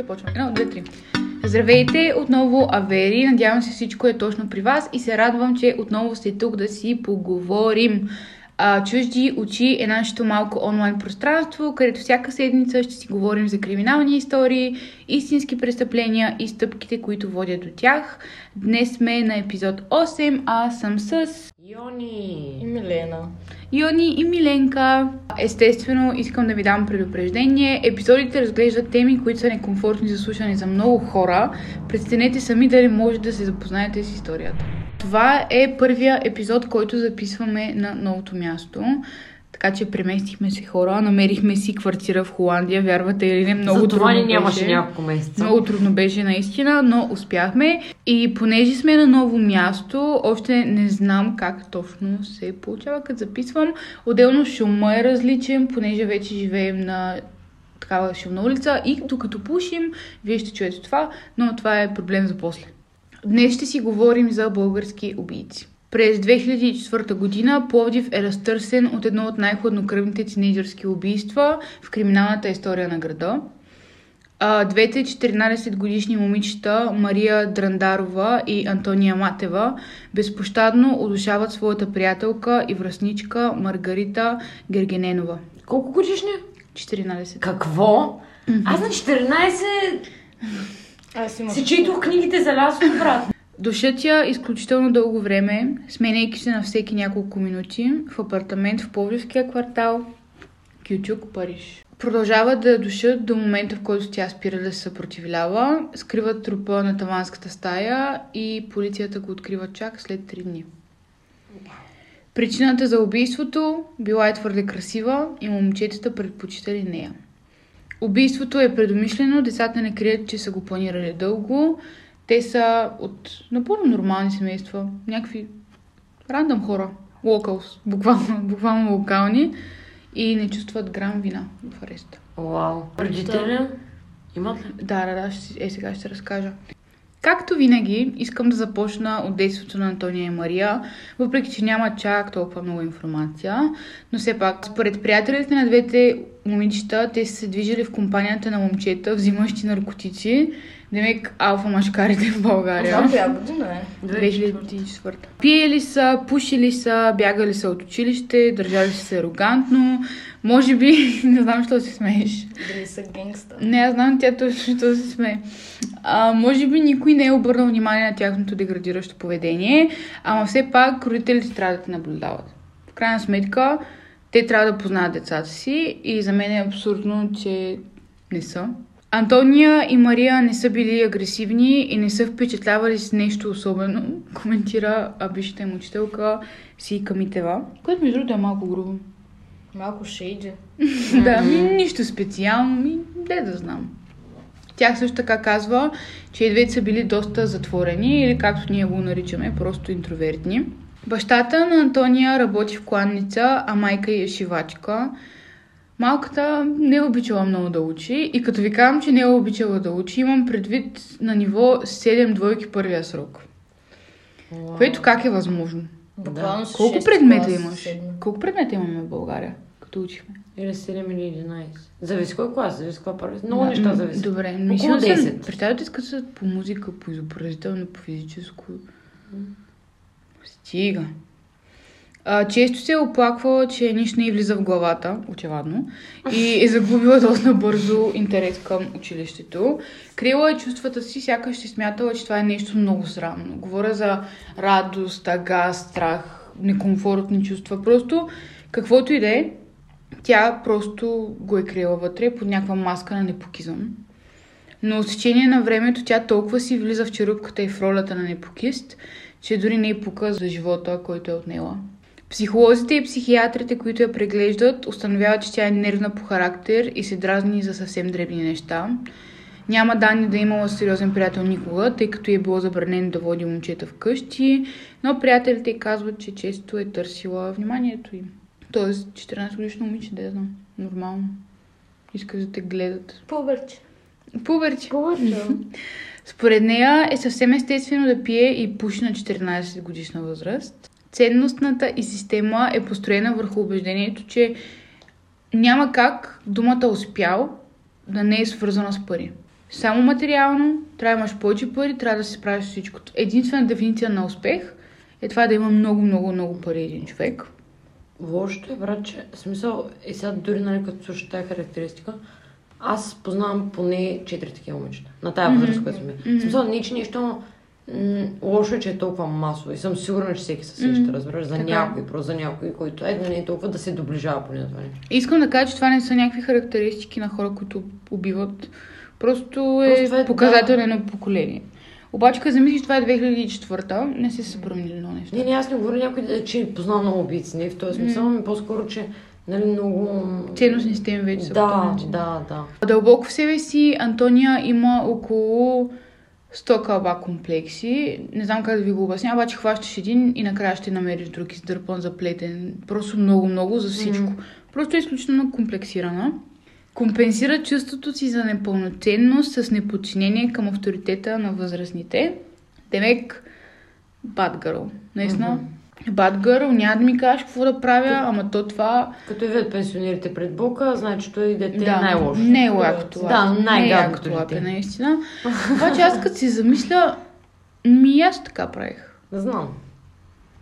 Започваме. Едно, две, три. Здравейте, отново Авери. Надявам се всичко е точно при вас и се радвам, че отново сте тук да си поговорим. А, чужди очи е нашето малко онлайн пространство, където всяка седмица ще си говорим за криминални истории, истински престъпления и стъпките, които водят до тях. Днес сме на епизод 8, а съм с Йони! И Милена. Йони и Миленка. Естествено, искам да ви дам предупреждение. Епизодите разглеждат теми, които са некомфортни за слушане за много хора. Преценете сами дали може да се запознаете с историята. Това е първия епизод, който записваме на новото място. Така че преместихме се хора, намерихме си квартира в Холандия, вярвате или не, много За това ни трудно нямаше беше. няколко месеца. Много трудно беше наистина, но успяхме. И понеже сме на ново място, още не знам как точно се получава, като записвам. Отделно шума е различен, понеже вече живеем на такава шумна улица и докато пушим, вие ще чуете това, но това е проблем за после. Днес ще си говорим за български убийци. През 2004 година Пловдив е разтърсен от едно от най-хладнокръвните тинейджърски убийства в криминалната история на града. А, двете 14 годишни момичета Мария Драндарова и Антония Матева безпощадно удушават своята приятелка и връзничка Маргарита Гергененова. Колко годишни? 14. Какво? Аз на 14 Аз имах. си четох книгите за Ласо брат. Душат я изключително дълго време, сменяйки се на всеки няколко минути в апартамент в Пловдивския квартал Кючук, Париж. Продължават да я душат до момента, в който тя спира да се съпротивлява, скриват трупа на таванската стая и полицията го открива чак след 3 дни. Причината за убийството била е твърде красива и момчетата предпочитали нея. Убийството е предумишлено, децата не крият, че са го планирали дълго. Те са от напълно нормални семейства, някакви рандъм хора, локалс, буквално, буквално локални и не чувстват грам вина в ареста. Вау. Родителя? Имат ли? Да, да, да, ще, е, сега ще разкажа. Както винаги, искам да започна от действието на Антония и Мария, въпреки че няма чак толкова много информация, но все пак, според приятелите на двете момичета, те са се движили в компанията на момчета, взимащи наркотици, демек алфа машкарите в България. Знам коя година е. 2004. Пиели са, пушили са, бягали са от училище, държали се арогантно. Може би, не знам, що се смееш. Дали са генгста. Не, аз знам тя точно, що се смее. А, може би никой не е обърнал внимание на тяхното деградиращо поведение, ама все пак родителите трябва да те наблюдават. В крайна сметка, те трябва да познават децата си и за мен е абсурдно, че не са. Антония и Мария не са били агресивни и не са впечатлявали с нещо особено, коментира бившата им учителка си Камитева, което между другото е малко грубо. Малко шейджи. Да, ми, нищо специално, ми, де да знам. Тя също така казва, че и двете са били доста затворени или както ние го наричаме, просто интровертни. Бащата на Антония работи в кланница, а майка й е шивачка. Малката не е обичала много да учи и като ви казвам, че не е обичала да учи, имам предвид на ниво 7 двойки първия срок. Вау. Което как е възможно? С Колко предмета клас, имаш? седми. Колко предмета имаме в България, като учихме? Или 7 или 11. Зависи кой клас, зависи кой първи. Много Да, неща зависи. Добре, но Около мисля, 10. Представете си, като са по музика, по изобразително, по физическо. Стига. А, често се е оплаквала, че нищо не й влиза в главата, очевадно, и е загубила доста бързо интерес към училището. Криела е чувствата си, сякаш ще смятала, че това е нещо много срамно. Говоря за радост, тъга, страх, некомфортни чувства. Просто каквото и да е, тя просто го е криела вътре под някаква маска на непокизъм. Но с течение на времето тя толкова си влиза в черупката и в ролята на непокист, че дори не е пука за живота, който е отнела. Психолозите и психиатрите, които я преглеждат, установяват, че тя е нервна по характер и се дразни за съвсем дребни неща. Няма данни да е имала сериозен приятел никога, тъй като е било забранено да води момчета вкъщи, но приятелите казват, че често е търсила вниманието им. Тоест, 14 годишно момиче, да знам, нормално. Искат да те гледат. Пубърче. Пуберче. Пубърче. Според нея е съвсем естествено да пие и пуши на 14 годишна възраст. Ценностната и система е построена върху убеждението, че няма как думата успял да не е свързана с пари. само материално, трябва да имаш повече пари, трябва да се справиш с всичко. Единствена дефиниция на успех е това да има много, много, много пари един човек. Лошото е, брат, че смисъл, и сега дори нали, като слушаш тази характеристика, аз познавам поне четири такива момичета. На тази възраст, която сме. В смисъл, не, че нещо лошо е, че е толкова масово. И съм сигурна, че всеки се сеща, разбираш, за Така е. някой, просто за някой, който е, да не е толкова да се доближава поне на това нещо. Искам да кажа, че това не са някакви характеристики на хора, които убиват. Просто е, Просто е, показател на едно поколение. Обаче, като замислиш, това е 2004 не се са променили много неща. Не, не, аз не говоря някой, да- че познавам много убийци, не в този смисъл, ами по-скоро, че нали, много... Ценностни системи вече са по Да, начин. да, да. Дълбоко в себе си Антония има около 100 кълба комплекси. Не знам как да ви го обясня, обаче хващаш един и накрая ще намериш друг издърпан, заплетен. Просто много-много за всичко. Мгм. Просто е изключително комплексирана. Компенсира чувството си за непълноценност с неподчинение към авторитета на възрастните. Демек, bad girl. Наистина, Мгм. Bad girl, няма да ми кажеш какво да правя, ама то това Като идват пенсионерите пред Бока, значи той дете да, е най-лошо. Не е яко това. Да, е най-гадното това, дете. наистина. Обаче аз като си замисля, ми и аз така правих. Знам.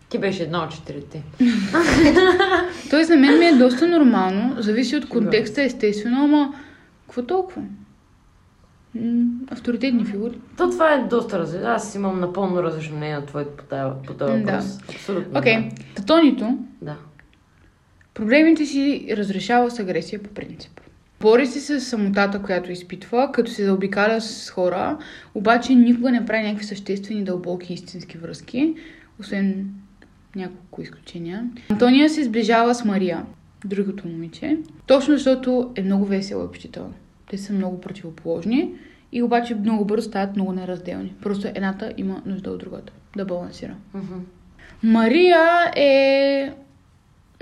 Ти беше една от четирите. Тоест на мен ми е доста нормално, зависи от контекста естествено, ама какво толкова? Авторитетни фигури. То това е доста различно. Аз имам напълно различно мнение на твоето по този Да. въпрос. Абсолютно. Окей, okay. Тонито Да. проблемите си разрешава с агресия по принцип. Бори се с самотата, която изпитва, като се заобикаля с хора, обаче никога не прави някакви съществени, дълбоки истински връзки, освен няколко изключения. Антония се сближава с Мария, другото момиче, точно защото е много весела и общителна. Те са много противоположни и обаче много бързо стават много неразделни. Просто едната има нужда от другата да балансира. Мгм. Мария е...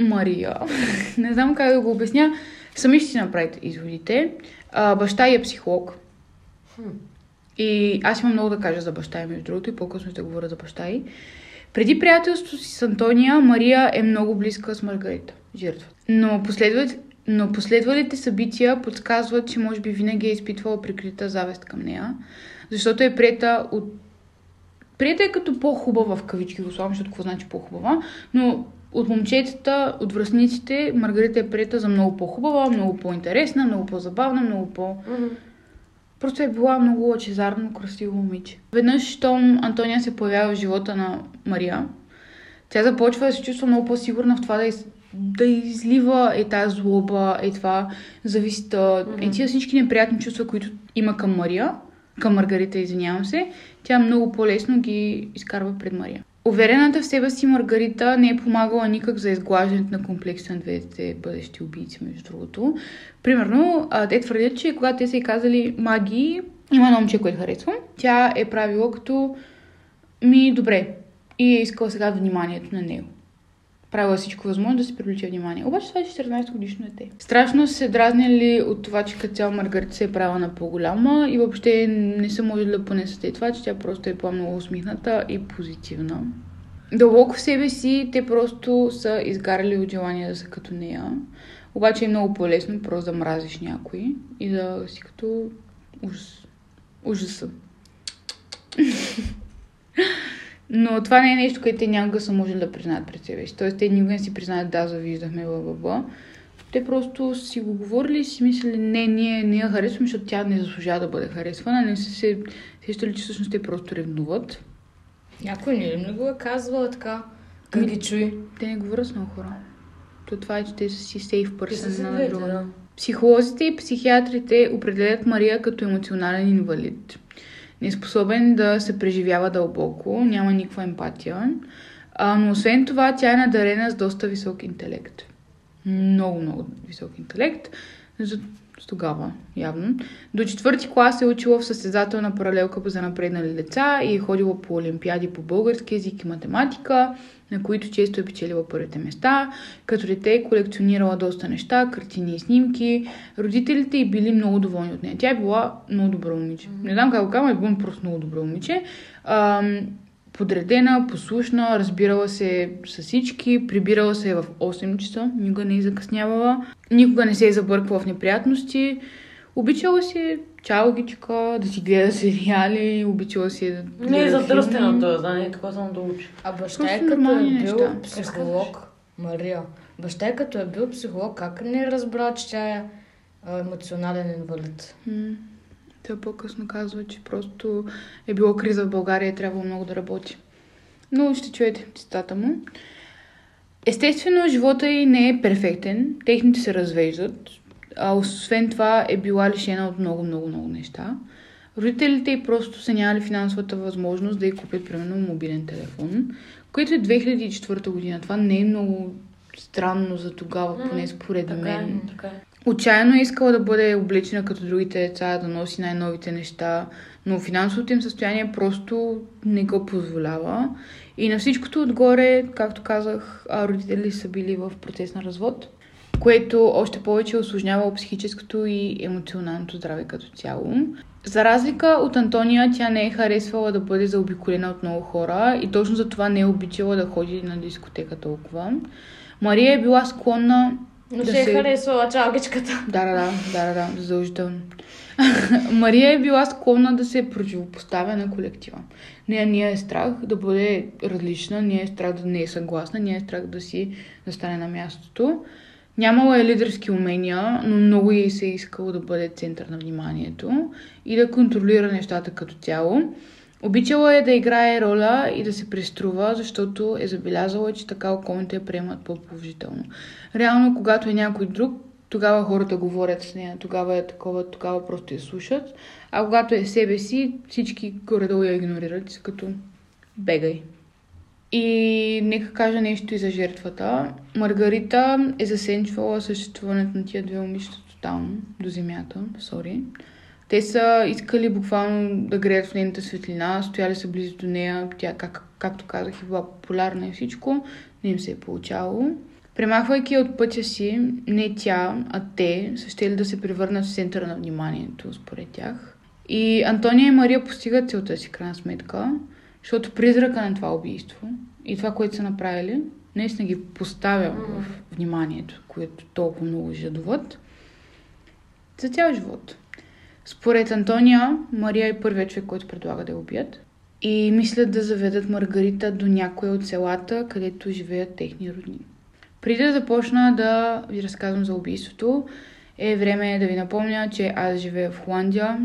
Мария. Не знам как да го обясня. Сами ще си направите изводите. А, баща е психолог. И аз имам много да кажа за баща й, между другото, и по-късно ще говоря за баща й. Преди приятелството си с Антония, Мария е много близка с Маргарита, жертва. Но, последват, но последвалите събития подсказват, че може би винаги е изпитвала прикрита завест към нея, защото е приета от Приета е като по-хубава в кавички, го слагам, защото какво значи по-хубава, но от момчетата, от връзниците, Маргарита е приета за много по-хубава, много по-интересна, много по-забавна, много по... Мгм. Просто е била много лъчезарно, красиво момиче. Веднъж, щом Антония се появява в живота на Мария, тя започва да се чувства много по-сигурна в това да, из, да излива е тази злоба, е това зависта, е тия всички неприятни чувства, които има към Мария, към Маргарита, извинявам се, тя много по-лесно ги изкарва пред Мария. Уверената в себе си Маргарита не е помагала никак за изглаждането на комплекса на двете бъдещи убийци, между другото. Примерно, те твърдят, че когато те са й казали маги, има едно момче, което харесвам, тя е правила като ми добре и е искала сега вниманието на него. Правила всичко възможно да се привлече внимание. Обаче това е 14 годишно дете. Страшно се дразнили от това, че като цяло Маргарита се е правила на по-голяма и въобще не са можели да понесете това, че тя просто е по-много усмихната и позитивна. Дълбоко в себе си те просто са изгарали от желание да са като нея. Обаче е много по-лесно просто да мразиш някой и да си като ужас. ужаса. Но това не е нещо, което те някога са можели да признаят пред себе си. Тоест, те никога не си признаят, да, завиждахме, бла, бла. Те просто си го говорили и си мислили, не, ние не я харесваме, защото тя не заслужава да бъде харесвана. Не са се сещали, че всъщност те просто ревнуват. Някой не ли го е казвала така? Как ги чуи? Те не говорят с много хора. То това е, че те са си сейф пърсен на друга. Психолозите и психиатрите определят Мария като емоционален инвалид. Неспособен да се преживява дълбоко, няма никаква емпатия. А, но освен това, тя е надарена с доста висок интелект. Много, много висок интелект. С тогава, явно. До четвърти клас е учила в състезателна паралелка за напреднали деца и е ходила по олимпиади по български язик и математика, на които често е печелила първите места. Като дете е колекционирала доста неща, картини и снимки. Родителите й били много доволни от нея. Тя е била много добро момиче. Не знам как го казвам, е била просто много добро момиче. Ам, подредена, послушна, разбирала се с всички, прибирала се в 8 часа, никога не е закъснявала, никога не се е забърквала в неприятности, Обичала си е чалгичка, да си гледа сериали, обичала си е да Не е гледа задръстена това, знание, такова само да учи. А баща е като е бил неща. психолог, Мария, баща е като е бил психолог, как не е разбрал, че тя е емоционален инвалид? М, Той по-късно казва, че просто е било криза в България и е трябвало много да работи. Но ще чуете цитата му. Естествено, живота й не е перфектен. Техните се развеждат. А освен това е била лишена от много, много, много неща. Родителите й просто са нямали финансовата възможност да й купят, примерно, мобилен телефон, което е 2004 година. Това не е много странно за тогава, поне според Така мен. е, така е. Отчаяно е искала да бъде облечена като другите деца, да носи най-новите неща, но финансовото им състояние просто не го позволява. И на всичкото отгоре, както казах, родители са били в процес на развод, което още повече осложнява психическото и емоционалното здраве като цяло. За разлика от Антония, тя не е харесвала да бъде заобиколена от много хора и точно за това не е обичала да ходи на дискотека толкова. Мария е била склонна Но Да се е се- харесвала чалгичката. да, да, да, да, да, да, задължително. Мария е била склонна да се противопоставя на колектива. Нея ние е страх да бъде различна, ние е страх да не е съгласна, ние е страх да си да стане на мястото. Нямала е лидерски умения, но много ей се е искало да бъде център на вниманието и да контролира нещата като цяло. Обичала е да играе роля и да се преструва, защото е забелязала, че така околните я приемат по-положително. Реално, когато е някой друг, тогава хората говорят с нея, тогава е такова, тогава просто я слушат. А когато е себе си, всички горе-долу я игнорират, са като бегай. И нека кажа нещо и за жертвата. Маргарита е засенчвала съществуването на тия две момичета тотално до земята. Сори. Те са искали буквално да греят в нейната светлина, стояли са близо до нея, тя, как, както казах, е била популярна и всичко, не им се е получавало. Премахвайки от пътя си, не тя, а те са щели да се превърнат в центъра на вниманието, според тях. И Антония и Мария постигат целта си, крайна сметка, защото призрака на това убийство и това, което са направили, наистина ги поставя в вниманието, което толкова много жадуват, за цял живот. Според Антония, Мария е първият човек, който предлага да я убият. И мислят да заведат Маргарита до някоя от селата, където живеят техни родни. Преди да започна да ви разказвам за убийството, е време да ви напомня, че аз живея в Холандия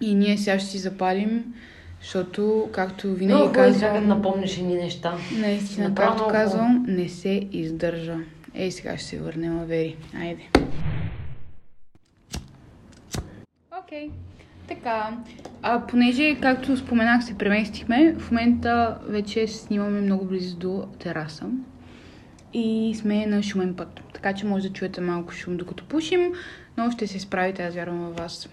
и ние сега ще си запалим, защото, както винаги Много казвам, като напомниш едни неща. наистина, както много казвам, не се издържа. Ей, сега ще се върнем, Авери. Айде. Окей. Така, а понеже, както споменах, се преместихме, в момента вече снимаме много близо до тераса и сме на шумен път. Така че може да чуете малко шум докато пушим, но ще се справите, аз вярвам във вас.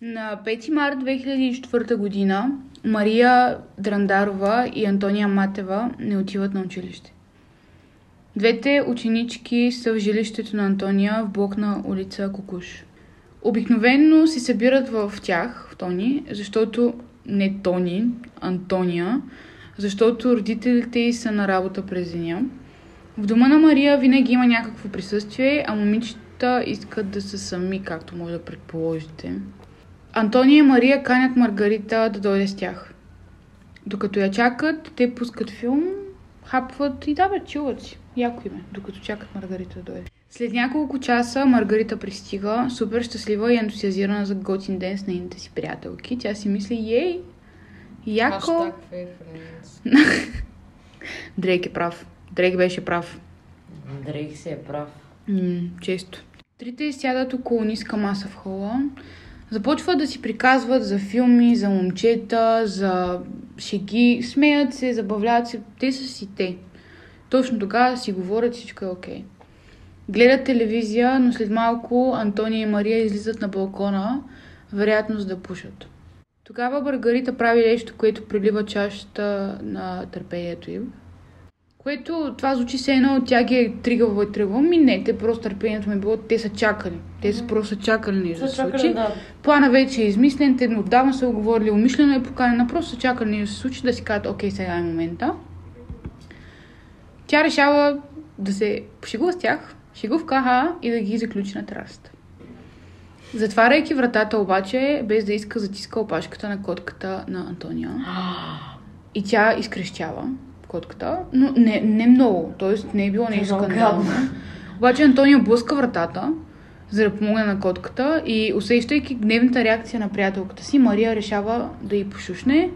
На 5 март 2004 година Мария Драндарова и Антония Матева не отиват на училище. Двете ученички са в жилището на Антония в блок на улица Кукуш. Обикновенно се събират в тях, в Тони, защото не Тони, Антония, защото родителите й са на работа през деня. В дома на Мария винаги има някакво присъствие, а момичета искат да са сами, както може да предположите. Антония и Мария канят Маргарита да дойде с тях. Докато я чакат, те пускат филм, хапват и да, бе, чуват си. Яко име, докато чакат Маргарита да дойде. След няколко часа Маргарита пристига, супер щастлива и ентусиазирана за готин ден с нейните си приятелки. Тя си мисли, ей, яко. Дрейк е прав. Дрейк беше прав. Дрейк си е прав. М, често. Трите сядат около ниска маса в хола. Започват да си приказват за филми, за момчета, за шеги. Смеят се, забавляват се. Те са си те. Точно тогава си говорят, всичко е окей. Гледат телевизия, но след малко Антония и Мария излизат на балкона, вероятно за да пушат. Тогава Маргарита прави нещо, което прилива чашата на търпението им. Което това звучи се едно, тя ги е и тръгвал. Ми не, те просто търпението ми е било, те са чакали. Те са просто чакали нещо да се случи. Да. Плана вече е измислен, те отдавна са оговорили, умишлено е поканена, просто са чакали нещо да се случи, да си кажат, окей, сега е момента. Тя решава да се пошегува с тях, шегувка, ха, и да ги заключи на терасата. Затваряйки вратата обаче, без да иска, затиска опашката на котката на Антония. И тя изкрещява котката, но не, не много, т.е. не е било нещо скандално. Обаче Антония блъска вратата, за да помогне на котката и усещайки гневната реакция на приятелката си, Мария решава да й пошушне.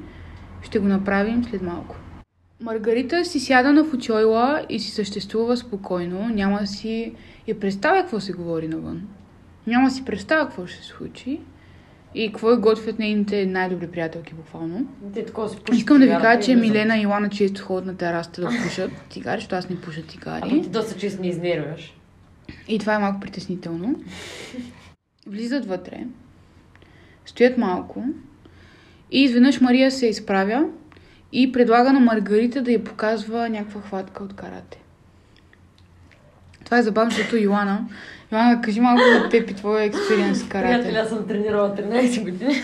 Ще го направим след малко. Маргарита си сяда на фучойла и си съществува спокойно. Няма си я представя какво се говори навън. Няма си представя какво ще се случи и какво готвят нейните най-добри приятелки буквално. Те такова си пушат Искам да ви кажа, че влизат. Милена и Илана често ходят на терасата да пушат цигари, защото аз не пуша Ама цигари. ти доста често ни изнервяш. И това е малко притеснително. Влизат вътре, стоят малко и изведнъж Мария се изправя и предлага на Маргарита да я показва някаква хватка от карате. Това е забавно, защото Йоана... Йоана, кажи малко за теб и твоя експириенс с Приятели, карате. аз съм тренирала 13 години.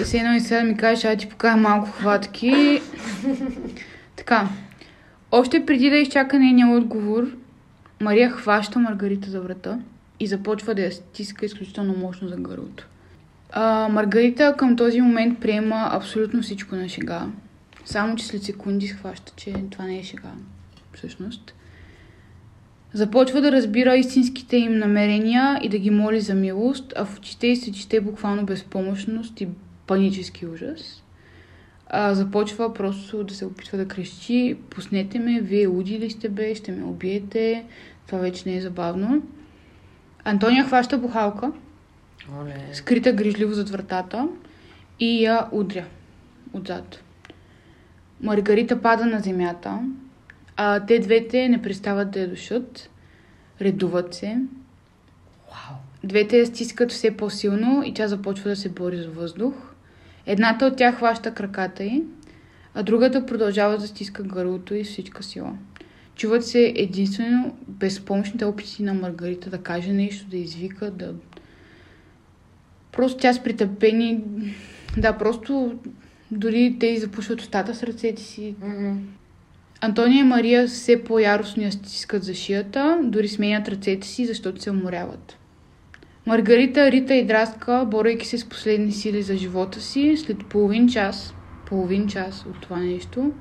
И се едно и сега ми кажеш, а ти покажа малко хватки. така. Още преди да изчака нейния отговор, Мария хваща Маргарита за врата и започва да я стиска изключително мощно за гърлото. А, Маргарита към този момент приема абсолютно всичко на шега. Само, че след секунди схваща, че това не е шега. Всъщност. Започва да разбира истинските им намерения и да ги моли за милост, а в очите й се чете буквално безпомощност и панически ужас. А, започва просто да се опитва да крещи, пуснете ме, вие луди ли сте бе, ще ме убиете, това вече не е забавно. Антония хваща бухалка, Оле. скрита грижливо зад вратата и я удря отзад. Маргарита пада на земята, а те двете не престават да я душат, редуват се. Вау. Двете я стискат все по-силно и тя започва да се бори за въздух. Едната от тях хваща краката й, а другата продължава да стиска гърлото с всичка сила. Чуват се единствено безпомощните опити на Маргарита да каже нещо, да извика, да... Просто тя с притъпени... Да, просто дори те запушват устата с ръцете си. Мгм. Антония и Мария все по-яростно я стискат за шията, дори сменят ръцете си, защото се уморяват. Маргарита рита и драска, борейки се с последни сили за живота си. След половин час, половин час от това нещо,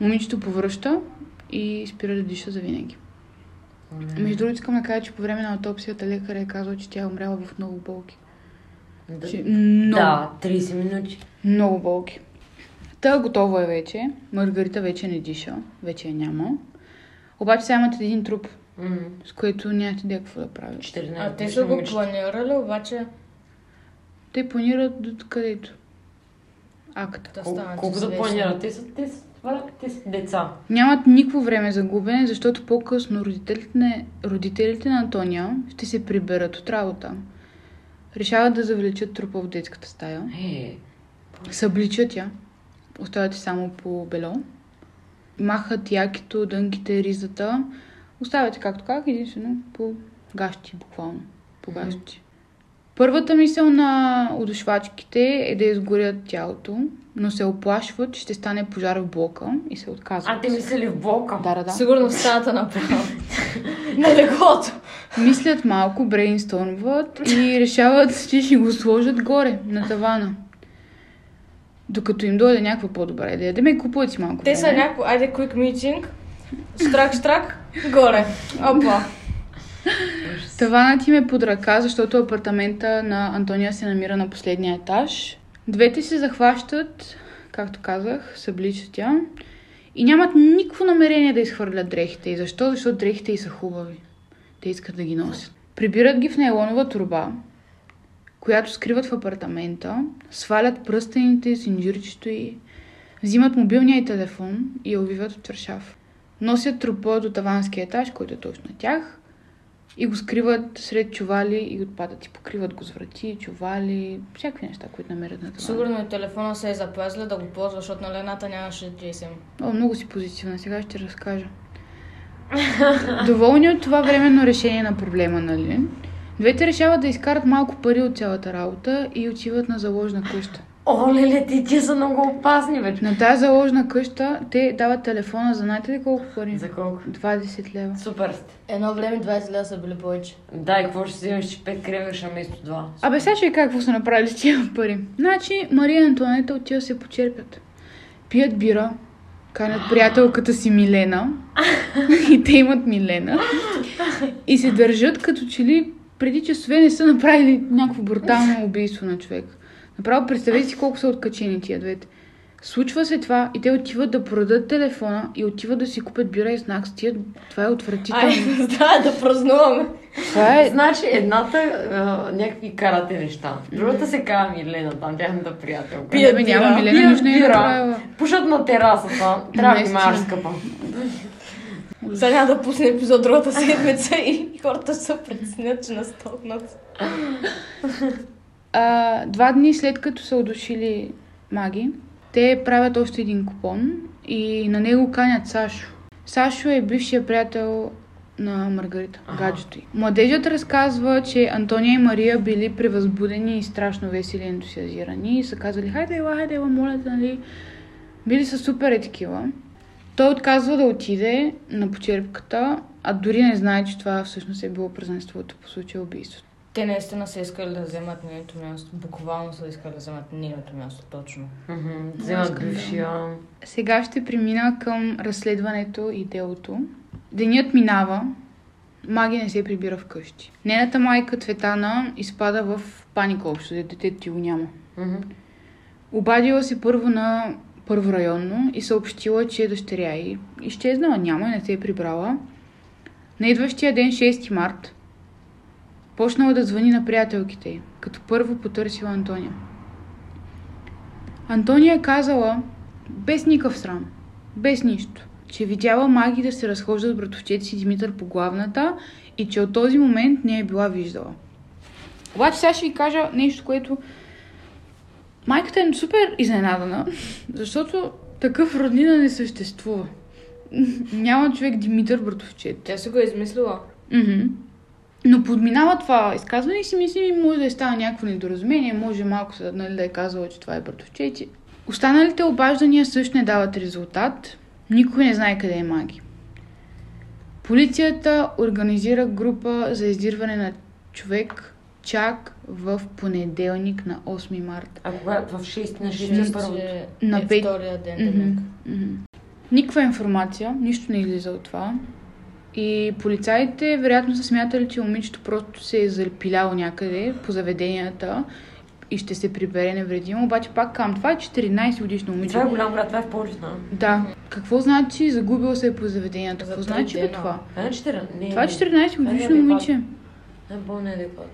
момичето повръща и спира да диша за винаги. Между другото, искам да кажа, че по време на аутопсията лекар е казал, че тя е умряла в много болки. Да, Че, много, да, 30 минути. много болки. Та готово е вече. Маргарита вече не диша. Вече я няма. Обаче сега имат един труп, Мгм. с което нямате идея какво да правят. 14 А те са го планирали, обаче Те планират до където. Акта. да Кол- Колко да планират? Те са, те са, това, те са деца. Нямат никакво време за губене, защото по-късно родителите, на- родителите на Антония ще се приберат от работа. Решават да завлечат трупа в детската стая. Е, Събличат я. Оставят я само по бело. Махат якито, дънките, ризата. Оставят я както как, единствено по гащи, буквално. По гащи. Първата мисъл на удушвачките е да изгорят тялото, но се оплашват, че ще стане пожар в блока и се отказват. а те мислили в блока. Да, да, да. Сигурно в стаята направо. На леглото. Мислят малко, брейнстормват и решават, че ще го сложат горе, на тавана. Докато им дойде някаква по-добра идея. Да ме купуват си малко Те са някакво, айде, quick meeting. Штрак, штрак, горе. Опа. Таванът им е под ръка, защото апартамента на Антония се намира на последния етаж. Двете се захващат, както казах, събличат я и нямат никакво намерение да изхвърлят дрехите. И защо? Защото дрехите й са хубави. Те искат да ги носят. Прибират ги в нейлонова турба, която скриват в апартамента, свалят пръстените, синджирчето и взимат мобилния й телефон и я увиват в чаршаф. Носят трупа до таванския етаж, който е точно на тях, и го скриват сред чували и отпадъци. Покриват го с врати, чували, всякакви неща, които намерят на това. Сигурно и телефона се е запазил да го ползва, защото на Лената нямаше GSM. О, много си позитивна, сега ще разкажа. Доволни от това временно решение на проблема, нали? Двете решават да изкарат малко пари от цялата работа и отиват на заложна къща. О, леле, ти тия са много опасни вече. На тази заложна къща те дават телефона за знаете ли колко пари? За колко? 20 лева. Супер сте. Едно време 20 лева са били повече. Да, и какво ще вземеш, че 5 креветша вместо 2? Абе, сега ще какво са направили с тия пари. Значи, Мария и Антонета отиват да се почерпят. Пият бира, канят приятелката си Милена. и те имат Милена. И се държат като че ли преди часове не са направили някакво брутално убийство на човек. Направо представете си колко са откачени тия двете. Случва се това и те отиват да продадат телефона и отиват да си купят бира и знак с тия. Това е отвратително. Ай, да, да празнуваме. Това е... Значи, едната а, някакви карате неща. Другата се казва Милена, там тяхната приятелка. Пият бира. няма Милена, Пият нищо не е направила. Пушат на терасата. Трябва да внимаваш, скъпа. Сега няма да пусне епизод другата седмица и хората се притеснят, че настълкнат. А, два дни след като са удушили маги, те правят още един купон и на него канят Сашо. Сашо е бившия приятел на Маргарита, Аха. гаджето й. Младежът разказва, че Антония и Мария били превъзбудени и страшно весели и ентусиазирани и са казали, хайде, ела, хайде, ела, моля те, нали. Били са супер е такива. Той отказва да отиде на почерпката, а дори не знае, че това всъщност е било празненството по случая убийството. Те наистина са искали да вземат нейното място. Буквално са искали да вземат нейното място, точно. Мгм, Вземат бившия. Сега ще премина към разследването и делото. Денят минава, Маги не се прибира вкъщи. Нената майка Цветана изпада в паника общо, де детето ти го няма. Обадила се първо на първорайонно и съобщила, че дъщеря й изчезнала, няма и не се е прибрала. На идващия ден, 6 март, почнала да звъни на приятелките й, като първо потърсила Антония. Антония е казала, без никакъв срам, без нищо, че видяла маги да се разхождат с братовчет си Димитър по главната и че от този момент не е била виждала. Обаче сега ще ви кажа нещо, което майката е супер изненадана, защото такъв роднина не съществува. Няма човек Димитър Братовчет. Тя си го е измислила. Мгм. Но подминава това изказване и си мисли, може да е става някакво недоразумение, може малко се, нали, да е казала, че това е братовчети. Останалите обаждания също не дават резултат. Никой не знае къде е маги. Полицията организира група за издирване на човек чак в понеделник на 8 март. А кога? В 6 на 6 Мисля, първо. че На е пет- втория ден. Мгм. Никаква информация, нищо не излиза от това. И полицаите вероятно са смятали, че момичето просто се е запиляло някъде по заведенията и ще се прибере невредимо. Обаче пак към това е 14 годишно момиче. Това е голям град, това е в Полша. Да. Какво значи загубил се е по заведенията? За Какво три значи бе това? Това е 4. Не, Това е не. 14 Това е годишно неадекватно. момиче. Това е по-неадекватно.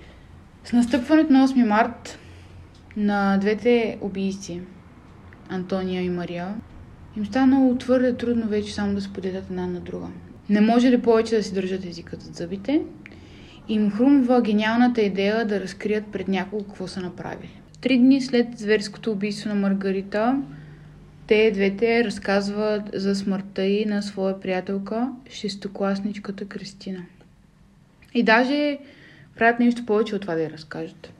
С настъпването на 8 март на двете убийци, Антония и Мария, им станало твърде трудно вече само да споделят една на друга. Не може ли повече да си държат езикът от зъбите? И им хрумва гениалната идея да разкрият пред някого какво са направили. Три дни след зверското убийство на Маргарита, те двете разказват за смъртта й на своя приятелка, шестокласничката Кристина. И даже правят нещо повече от това да я разкажат.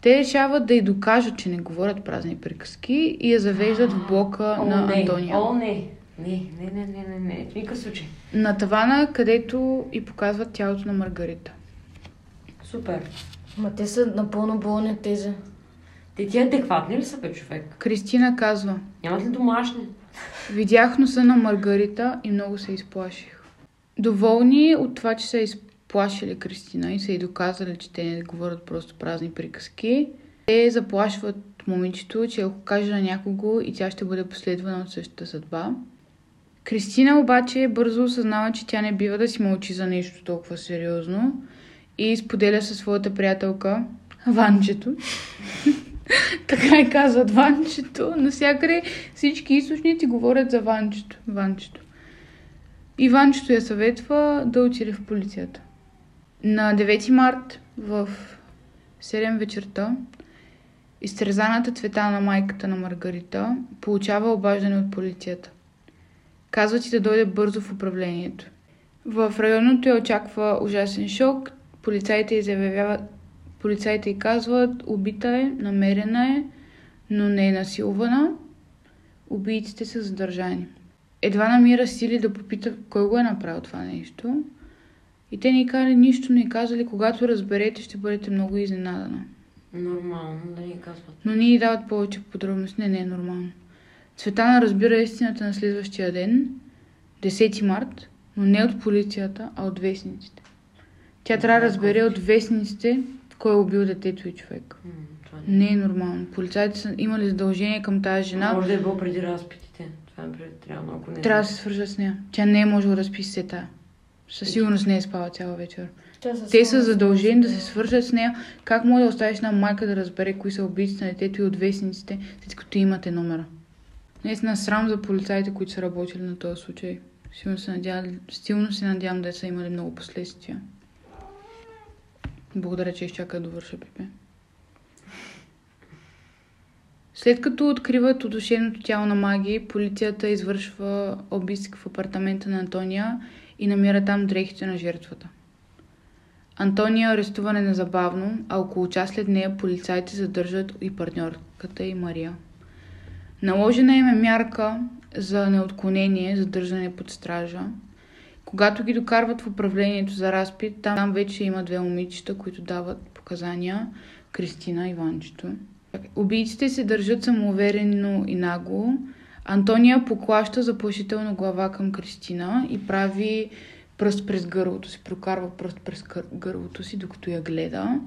Те решават да й докажат, че не говорят празни приказки и я завеждат в блока О, на не. Антония. О, не. Не, не, не, не, не, не. В никакъв случай. На тавана, където и показват тялото на Маргарита. Супер. Ма те са напълно болни тези. Те ти адекватни ли са, бе, човек? Кристина казва, Нямат ли домашни? видях носа на Маргарита и много се изплаших. Доволни от това, че са изплашили Кристина и са й доказали, че те не говорят просто празни приказки, те заплашват момичето, че ако каже на някого и тя ще бъде последвана от същата съдба. Кристина обаче бързо осъзнава, че тя не бива да си мълчи за нещо толкова сериозно и споделя със своята приятелка Ванчето. така и казват Ванчето. Навсякъде всички източници говорят за Ванчето. Ванчето. И Ванчето я съветва да отиде в полицията. На 9 март в 7 вечерта изтрезаната цвета на майката на Маргарита получава обаждане от полицията. Казва ти да дойде бързо в управлението. В районното я очаква ужасен шок. Полицаите й заявяват, полицаите й казват, убита е, намерена е, но не е насилвана. Убийците са задържани. Едва намира сили да попита кой го е направил това нещо. И те ни казали нищо, не казали, когато разберете, ще бъдете много изненадана. Нормално да ни казват. Но ни дават повече подробности. Не, не е нормално. Цветана разбира истината на следващия ден, 10 март, но не от полицията, а от вестниците. Тя трябва да разбере от вестниците кой е убил детето и човек. Това не. Е нормално. Полицайите са имали задължение към тази жена. Може да е било преди разпитите. Това е реално, ако не Трябва да се свържат с нея. Тя не е можела да спи с сета. Със сигурност не е спала цяла вечер. Те са, задължени да се свършат. свържат с нея. Как може да оставиш една майка да разбере кои са убийците на детето и от вестниците, след като имате номера? Наистина срам за полицаите, които са работили на този случай. Силно се надявам, силно се надявам да са имали много последствия. Благодаря, че изчака да довърша, Пипе. След като откриват удушеното тяло на Маги, полицията извършва обиск в апартамента на Антония и намира там дрехите на жертвата. Антония е арестувана незабавно, а около час след нея полицайите задържат и партньорката и Мария. Наложена им е мярка за неотклонение, задържане под стража. Когато ги докарват в управлението за разпит, там, вече има две момичета, които дават показания. Кристина и Ванчето. Убийците се държат самоуверено и нагло. Антония поклаща заплашително глава към Кристина и прави пръст през гърлото си, прокарва пръст през гърлото си, докато я гледа.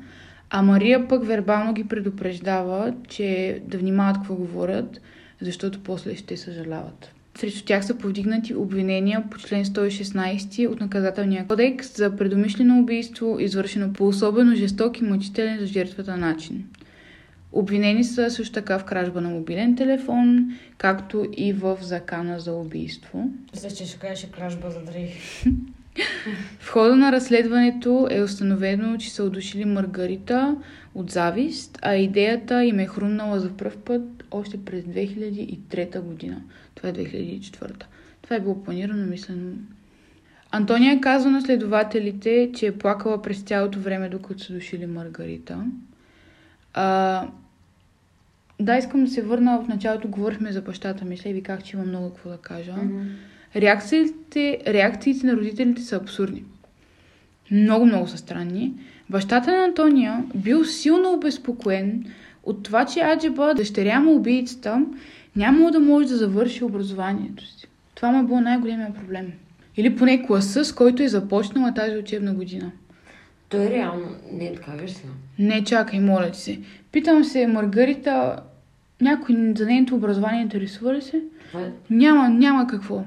А Мария пък вербално ги предупреждава, че да внимават какво говорят, защото после ще съжаляват. Срещу тях са повдигнати обвинения по член 116 от наказателния кодекс за предумишлено убийство, извършено по особено жесток и мъчителен за жертвата начин. Обвинени са също така в кражба на мобилен телефон, както и в закана за убийство. Мисля, че ще кажеш кражба за дрехи. В хода на разследването е установено, че са удушили Маргарита от завист, а идеята им е хрумнала за пръв път още през 2003 година. Това е 2004. Това е било планирано, мислено. Антония казва на следователите, че е плакала през цялото време, докато са душили Маргарита. А, да, искам да се върна в началото, говорихме за бащата, мисля и ви казах, че има много какво да кажа. Реакциите, реакциите на родителите са абсурдни. Много, много са странни. Бащата на Антония бил силно обезпокоен от това, че Аджеба, дъщеря му убийцата, нямало да може да завърши образованието си. Това му е било най-големия проблем. Или поне класа, с който е започнала тази учебна година. Той реално не е така, сега. Не, чакай, моля ти се. Питам се, Маргарита, някой за нейното образование интересува ли се? Това е... Няма, няма какво.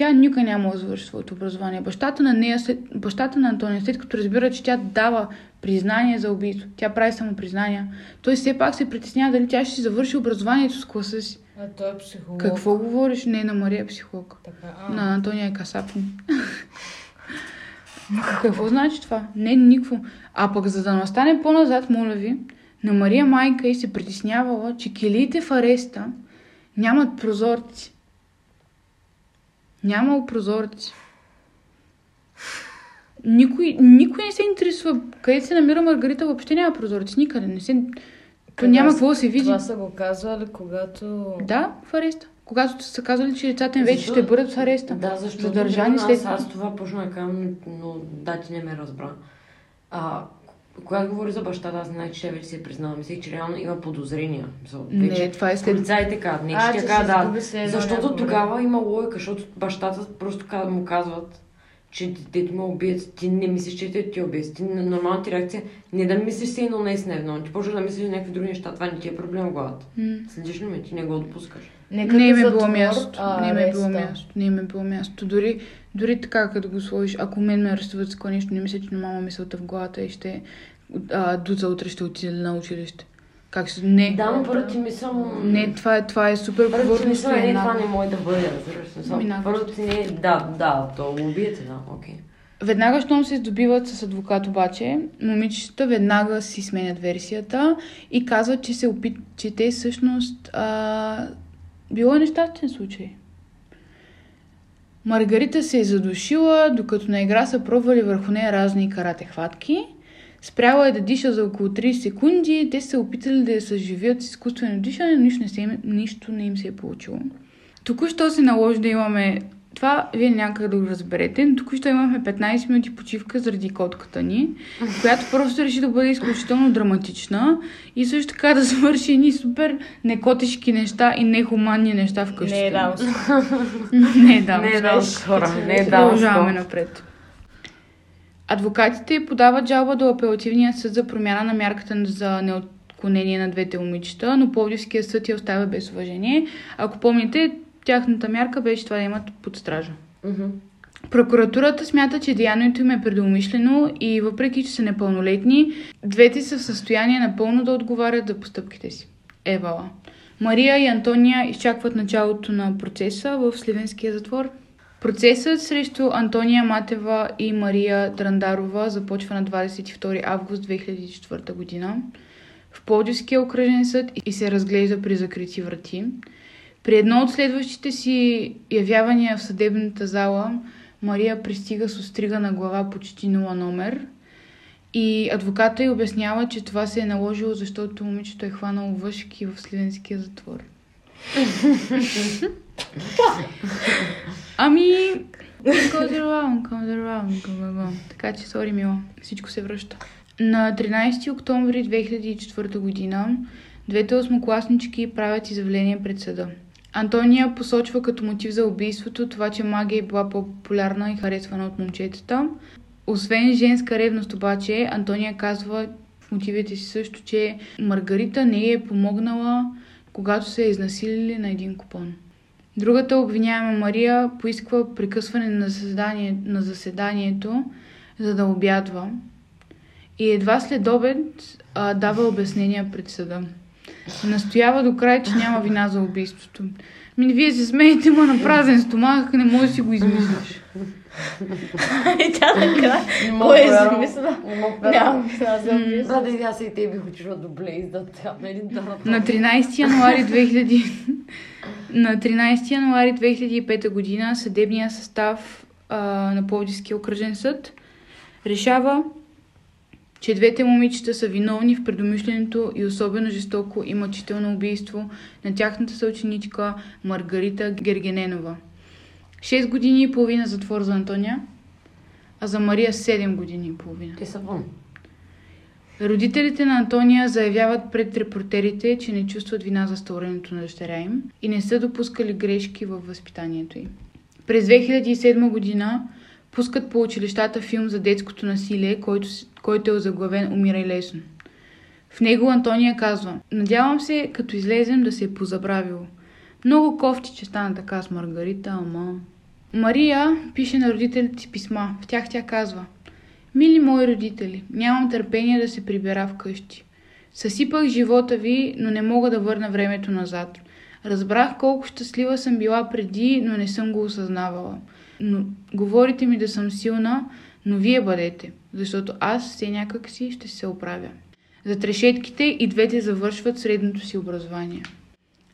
Тя никога няма да завърши своето образование. Бащата на нея, бащата на Антония, след като разбира, че тя дава признание за убийство, тя прави само признания, той все пак се притеснява дали тя ще си завърши образованието с класа си. А той е психолог. Какво говориш? Не, на Мария е психолог. Така, а, На Антония е касапин. Какво значи това? Не, никакво. А пък за да настане по-назад, моля ви, на Мария майка и се притеснявала, че келиите в ареста нямат прозорци. Нямало прозорци. Никой, никой не се интересува. Къде се намира Маргарита, въобще няма прозорци. Никъде. Не се... То няма какво да се види. Това са го казвали, когато... Да, в ареста. Когато са казали, че децата им вече Защо- ще бъдат в ареста. Да, защото Задържани след... аз, аз това почна да казвам, но да, ти не ме разбра. А, когато говори за бащата, аз знаех, че тя вече се признала. Мислех, че реално има подозрения. Вече Не, това е след... Полицаите казват, не, А, че тя казва, да. Защото тогава има логика, защото бащата просто му казват, че детето му убиец, ти не мислиш, че детето ти е убиец. Ти нормалната ти реакция не да мислиш се едно не с невно, ти почва да мислиш за някакви други неща, това не ти е проблем в главата. М. Следиш ли ме, ти не го допускаш. Не, Не им е било място. а Не им е било място. Не им е било място. Дори, дори така, като го сложиш, ако мен ме арестуват за нещо, не мисля, че нямам мисълта в главата и ще... А, Дуца утре ще отиде на училище. Как ще... Не. Да, но първо ти мисъл... Не, това е, това е супер Първо ти мисъл, не, е това не може да бъде, разбираш. Първо ти не, да, да, то убиете, да, окей. Веднага, щом се здобиват с адвокат обаче, момичетата веднага си сменят версията и казват, че се опит, че те всъщност а, било е нещастен случай. Маргарита се е задушила, докато на игра са пробвали върху нея разни карате хватки. Спряла е да диша за около 30 секунди. Те са се опитали да я съживят с изкуствено дишане, но нищо не, се, им- нищо не им се е получило. Току-що се наложи да имаме това вие някак да го разберете, но току-що имахме 15 минути почивка заради котката ни, която просто реши да бъде изключително драматична и също така да свърши едни супер некотешки неща и нехуманни неща вкъщи. Не е дамско. не е дамско. Не е хора. Не е Продължаваме дамско. напред. Адвокатите подават жалба до апелативния съд за промяна на мярката за неотклонение на двете момичета, но Пловдивския съд я оставя без уважение. Ако помните, тяхната мярка беше това да имат под стража. Прокуратурата смята, че деянието им е предумишлено и въпреки, че са непълнолетни, двете са в състояние напълно да отговарят за постъпките си. Евала. Мария и Антония изчакват началото на процеса в Сливенския затвор. Процесът срещу Антония Матева и Мария Драндарова започва на 22 август 2004 година в Пловдивския окръжен съд и се разглежда при закрити врати. При едно от следващите си явявания в съдебната зала Мария пристига с острига на глава почти нула номер и адвоката й обяснява, че това се е наложило, защото момичето е хванало въшки в Сливенския затвор. ами, goes around, comes around, go, go. Така че, сори, мила, всичко се връща. На 13 октомври 2004 година двете осмокласнички правят изявление пред съда. Антония посочва като мотив за убийството това, че магия е била по-популярна и харесвана от момчетата. Освен женска ревност обаче, Антония казва в мотивите си също, че Маргарита не е помогнала, когато се е изнасилили на един купон. Другата обвиняема Мария поисква прекъсване на, заседание, на заседанието, за да обядва. И едва след обед а, дава обяснения пред съда. Настоява до край, че няма вина за убийството. Ми, вие се смеете, ма на празен стомах, не можеш да си го измислиш. И тя мога Кой е вярвам. Нямам вина за убийство. Да, да, аз и те бих отишла до Блейз да тя. На 13 януари 2000... На 13 януари 2005 година съдебния състав а, на Пловдивския окръжен съд решава, че двете момичета са виновни в предумишленото и особено жестоко и мъчително убийство на тяхната съученичка Маргарита Гергененова. 6 години и половина затвор за Антония, а за Мария 7 години и половина. Те са вън. Родителите на Антония заявяват пред репортерите, че не чувстват вина за сторенето на дъщеря им и не са допускали грешки във възпитанието им. През 2007 година пускат по училищата филм за детското насилие, който, който е озаглавен Умирай лесно. В него Антония казва Надявам се, като излезем, да се е позабравило. Много кофти, че стана така с Маргарита, ама... Мария пише на родителите си писма. В тях тя казва Мили мои родители, нямам търпение да се прибера вкъщи. Съсипах живота ви, но не мога да върна времето назад. Разбрах колко щастлива съм била преди, но не съм го осъзнавала. Но говорите ми да съм силна, но вие бъдете, защото аз все някак си ще се оправя. За трешетките и двете завършват средното си образование.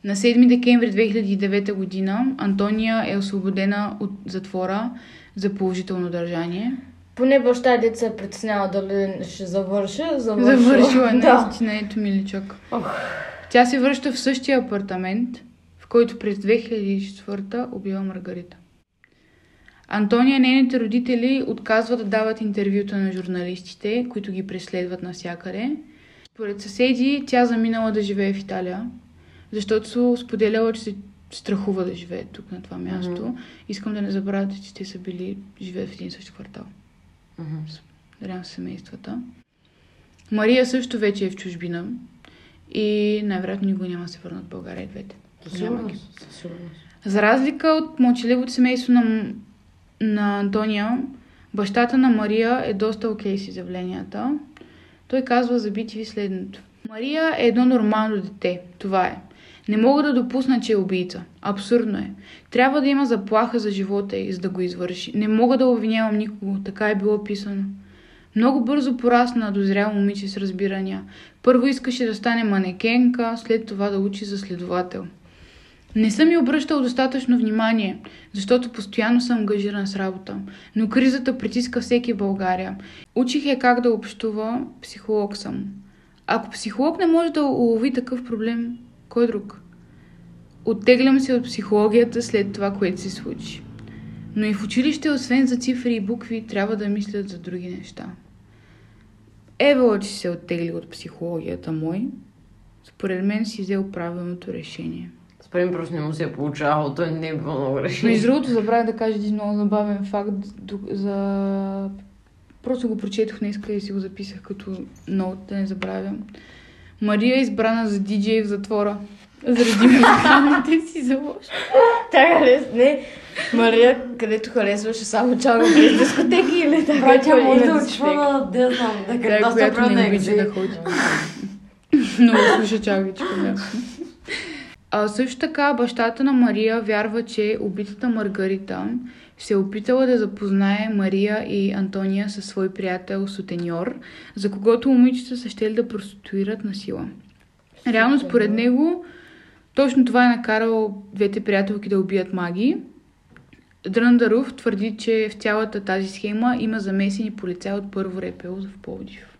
На 7 декември 2009 година Антония е освободена от затвора за положително държание. Поне баща деца е притеснява дали ще завърши. Завършила, Завършила е да. наистина, ето миличък. Тя се връща в същия апартамент, в който през 2004 убива Маргарита. Антония и нейните родители отказват да дават интервюта на журналистите, които ги преследват навсякъде. Според съседи, тя заминала да живее в Италия, защото споделяла, че се страхува да живее тук на това място. Мгм. Искам да не забравяте, че те са били, живеят в един и същи квартал. С семействата. Мария също вече е в чужбина и най-вероятно никога няма да се върнат в България двете. Сигурност. Сигурност. За разлика от мълчаливото семейство на, на Антония, бащата на Мария е доста окей с изявленията. Той казва за BTV следното. Мария е едно нормално дете. Това е. Не мога да допусна, че е убийца. Абсурдно е. Трябва да има заплаха за живота й, за да го извърши. Не мога да обвинявам никого. Така е било писано. Много бързо порасна дозрял момиче с разбирания. Първо искаше да стане манекенка, след това да учи за следовател. Не съм ми обръщал достатъчно внимание, защото постоянно съм ангажиран с работа. Но кризата притиска всеки България. Учих е как да общува, психолог съм. Ако психолог не може да улови такъв проблем, кой друг? Оттеглям се от психологията след това, което се случи. Но и в училище, освен за цифри и букви, трябва да мислят за други неща. Евала, че се оттегли от психологията мой, според мен си взел правилното решение. Според мен просто не му се е получавало, той не е било много решение. Между другото, забравя да кажа един много забавен факт за... Просто го прочетох днеска и си го записах като ноут, да не забравям. Мария е избрана за диджей в затвора. Заради музикалните си за лошо. Тя харес... Не, Мария, където харесваше само чалга без дискотеки или така? Братя, ходи може на да отива, да знам, да Тя, къде която да не не обича да ходи. Много слуша чалгичка, да. А, също така, бащата на Мария вярва, че убитата Маргарита се е опитала да запознае Мария и Антония със свой приятел Сутеньор, за когото момичета са щели да проституират на сила. Реално, според него, точно това е накарало двете приятелки да убият маги. Дръндаров твърди, че в цялата тази схема има замесени полицаи от първо РПО в Пловдив.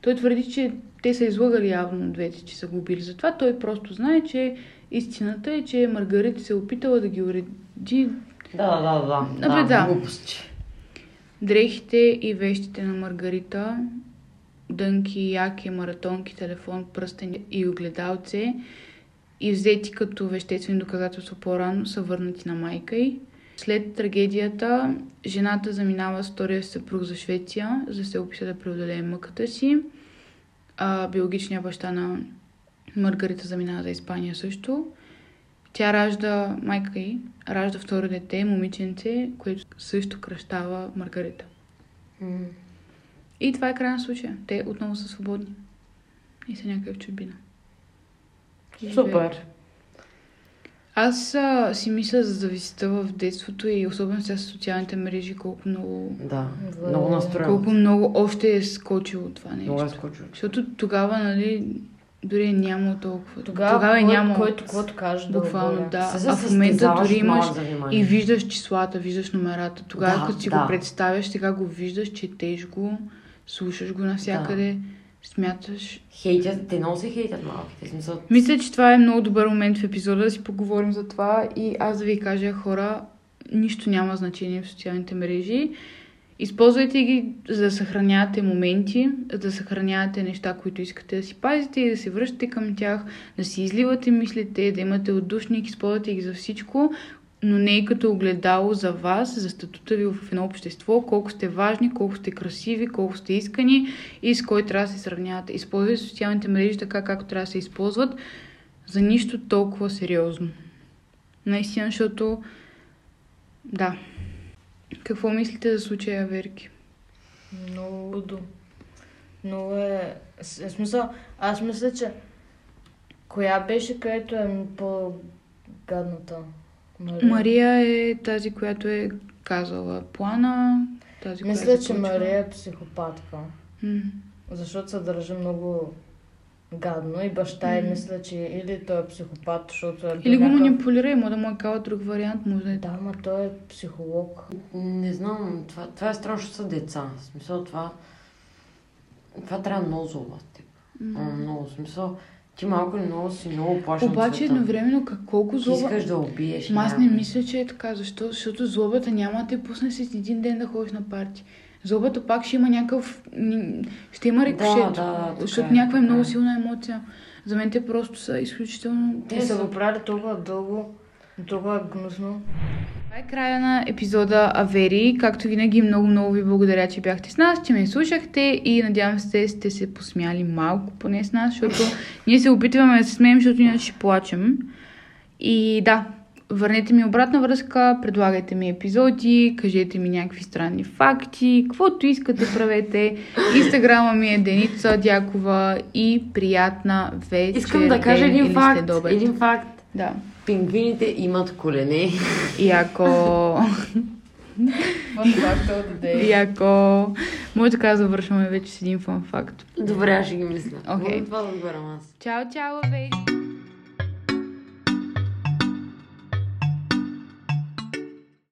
Той твърди, че те са излагали явно двете, че са го убили. Затова той просто знае, че истината е, че Маргарита се е опитала да ги уреди Да, да, да. Абе, да. Глупости. дрехите и вещите на Маргарита, дънки, яки, маратонки, телефон, пръстен и огледалце и взети като веществени доказателства по-рано са върнати на майка й. След трагедията, жената заминава с втория съпруг за Швеция, за да се опита да преодолее мъката си. А, биологичният баща на Маргарита заминава за Испания също. Тя ражда, майка й, ражда второ дете, момиченце, което също кръщава Маргарита. М. И това е край на случая. Те отново са свободни. И са някъде в чужбина. Супер. Аз а, си мисля за зависимостта в детството и особено сега с социалните мрежи, колко много, Да, много настроен. колко много още е скочило това нещо. Много е скочил. Защото тогава, нали, дори е нямало толкова. Тогава, тогава е нямало. който каквото каже да Буквално, да. А в момента дори имаш и виждаш числата, виждаш номерата. Тогава, Да, като си да. го представяш, сега го виждаш, четеш го, слушаш го навсякъде, смяташ. Хейтят, те много се хейтят малките. Смисъл, Мисля, че това е много добър момент в епизода да си поговорим за това и аз да ви кажа, хора, нищо няма значение в социалните мрежи. Използвайте ги, за да съхранявате моменти, за да съхранявате неща, които искате да си пазите и да се връщате към тях, да си изливате мислите, да имате отдушник, използвате ги за всичко, но не и като огледало за вас, за статута ви в едно общество, колко сте важни, колко сте красиви, колко сте искани и с кой трябва да се сравнявате. Използвайте социалните мрежи така, както трябва да се използват, за нищо толкова сериозно. Наистина, защото... Да. Какво мислите за случая, Верки? Много лудо. Много е... В смисъл, аз мисля, че... Коя беше, където е по-гадната? Мария. Мария е тази, която е казала плана, тази, Мисля, която че. Мария е психопатка. М. Защото се държи много гадно и баща й мисля, че или той е психопат, защото е Или го някакъв- манипулира, има да му е казал друг вариант, може да е Да, ма той е психолог. не знам, това, това е страшно са деца. В смисъл това... Това трябва много злоба с теб. Много в смисъл. Ти малко или много си много плашен Обаче света. едновременно как, колко Ти злоба... искаш да убиеш. Ма аз не мисля, че е така. Защо? Защото злобата няма да те пусне след един ден да ходиш на парти. Злобата пак ще има някакъв... Ще има рикошет. Да, да, защото е, някаква е много е. силна емоция. За мен те просто са изключително... Те са го правили толкова дълго, толкова гнусно. Това е края на епизода Авери. Както винаги, много-много ви благодаря, че бяхте с нас, че ме слушахте и надявам се сте се посмяли малко поне с нас, защото ние се опитваме да се смеем, защото иначе ще плачем. И да, върнете ми обратна връзка, предлагайте ми епизоди, кажете ми някакви странни факти, каквото искате правете. Инстаграма ми е Деница Дякова и приятна вечер. Искам да кажа един факт. Един факт. Да. Пингвините имат колене. И ако... И ако... Може така да завършваме вече с един фан факт. Добре, аз ще ги мисля. Окей. Това да аз. Чао, чао, бей!